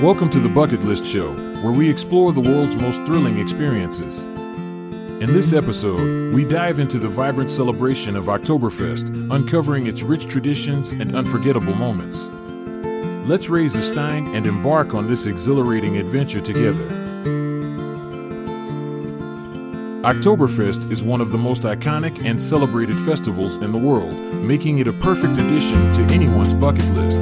Welcome to the Bucket List Show, where we explore the world's most thrilling experiences. In this episode, we dive into the vibrant celebration of Oktoberfest, uncovering its rich traditions and unforgettable moments. Let's raise a stein and embark on this exhilarating adventure together. Oktoberfest is one of the most iconic and celebrated festivals in the world, making it a perfect addition to anyone's bucket list.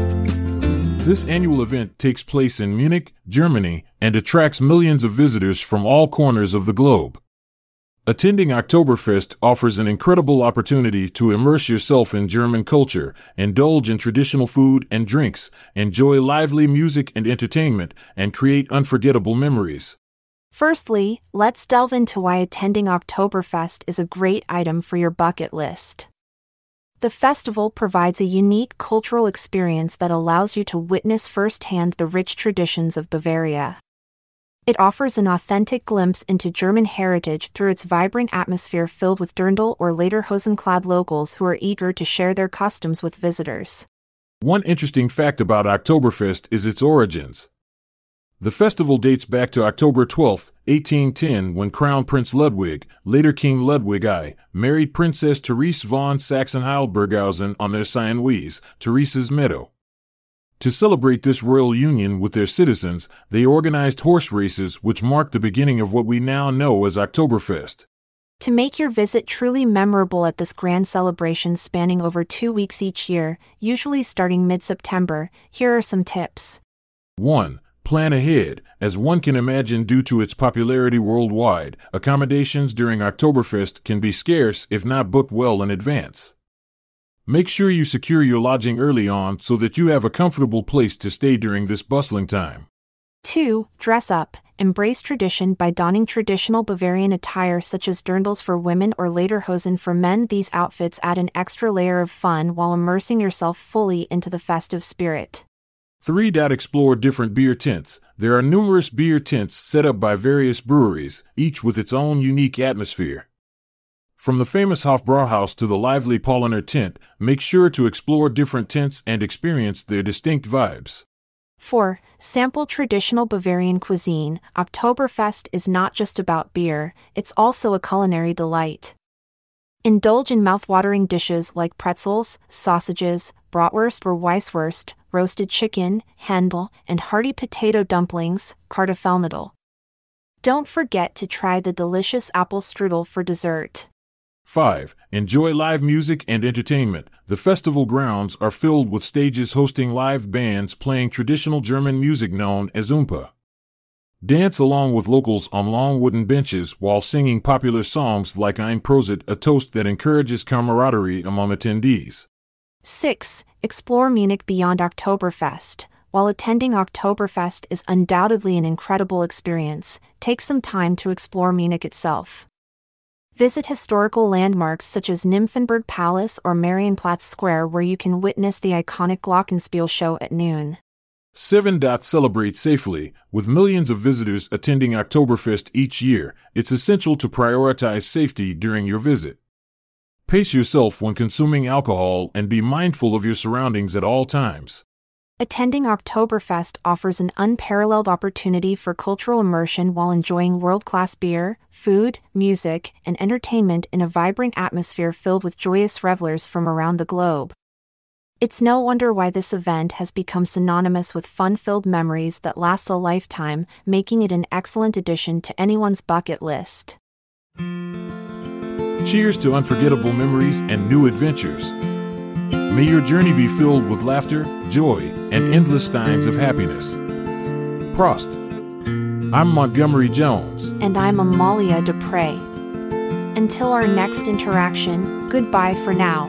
This annual event takes place in Munich, Germany, and attracts millions of visitors from all corners of the globe. Attending Oktoberfest offers an incredible opportunity to immerse yourself in German culture, indulge in traditional food and drinks, enjoy lively music and entertainment, and create unforgettable memories. Firstly, let's delve into why attending Oktoberfest is a great item for your bucket list. The festival provides a unique cultural experience that allows you to witness firsthand the rich traditions of Bavaria. It offers an authentic glimpse into German heritage through its vibrant atmosphere filled with Dirndl or later clad locals who are eager to share their customs with visitors. One interesting fact about Oktoberfest is its origins. The festival dates back to October 12, 1810, when Crown Prince Ludwig, later King Ludwig I, married Princess Therese von Saxon-Hildburghausen on Theresienwiese, Therese's Meadow. To celebrate this royal union with their citizens, they organized horse races which marked the beginning of what we now know as Oktoberfest. To make your visit truly memorable at this grand celebration spanning over two weeks each year, usually starting mid September, here are some tips. 1. Plan ahead, as one can imagine due to its popularity worldwide, accommodations during Oktoberfest can be scarce if not booked well in advance. Make sure you secure your lodging early on so that you have a comfortable place to stay during this bustling time. 2. Dress up. Embrace tradition by donning traditional Bavarian attire such as dirndls for women or lederhosen for men. These outfits add an extra layer of fun while immersing yourself fully into the festive spirit. 3. Explore different beer tents. There are numerous beer tents set up by various breweries, each with its own unique atmosphere. From the famous Hofbrauhaus to the lively Paulaner tent, make sure to explore different tents and experience their distinct vibes. 4. Sample traditional Bavarian cuisine. Oktoberfest is not just about beer, it's also a culinary delight. Indulge in mouth-watering dishes like pretzels, sausages, bratwurst or weisswurst, roasted chicken, Hendl, and hearty potato dumplings, Kartoffelknödel. Don't forget to try the delicious apple strudel for dessert. 5. Enjoy live music and entertainment. The festival grounds are filled with stages hosting live bands playing traditional German music known as Oompah. Dance along with locals on long wooden benches while singing popular songs like Ein Prosit, a toast that encourages camaraderie among attendees. 6. Explore Munich beyond Oktoberfest. While attending Oktoberfest is undoubtedly an incredible experience, take some time to explore Munich itself. Visit historical landmarks such as Nymphenburg Palace or Marienplatz Square where you can witness the iconic Glockenspiel show at noon. 7. Celebrate safely. With millions of visitors attending Oktoberfest each year, it's essential to prioritize safety during your visit. Pace yourself when consuming alcohol and be mindful of your surroundings at all times. Attending Oktoberfest offers an unparalleled opportunity for cultural immersion while enjoying world class beer, food, music, and entertainment in a vibrant atmosphere filled with joyous revelers from around the globe. It's no wonder why this event has become synonymous with fun filled memories that last a lifetime, making it an excellent addition to anyone's bucket list. Cheers to unforgettable memories and new adventures. May your journey be filled with laughter, joy, and endless steins of happiness. Prost. I'm Montgomery Jones. And I'm Amalia Dupre. Until our next interaction, goodbye for now.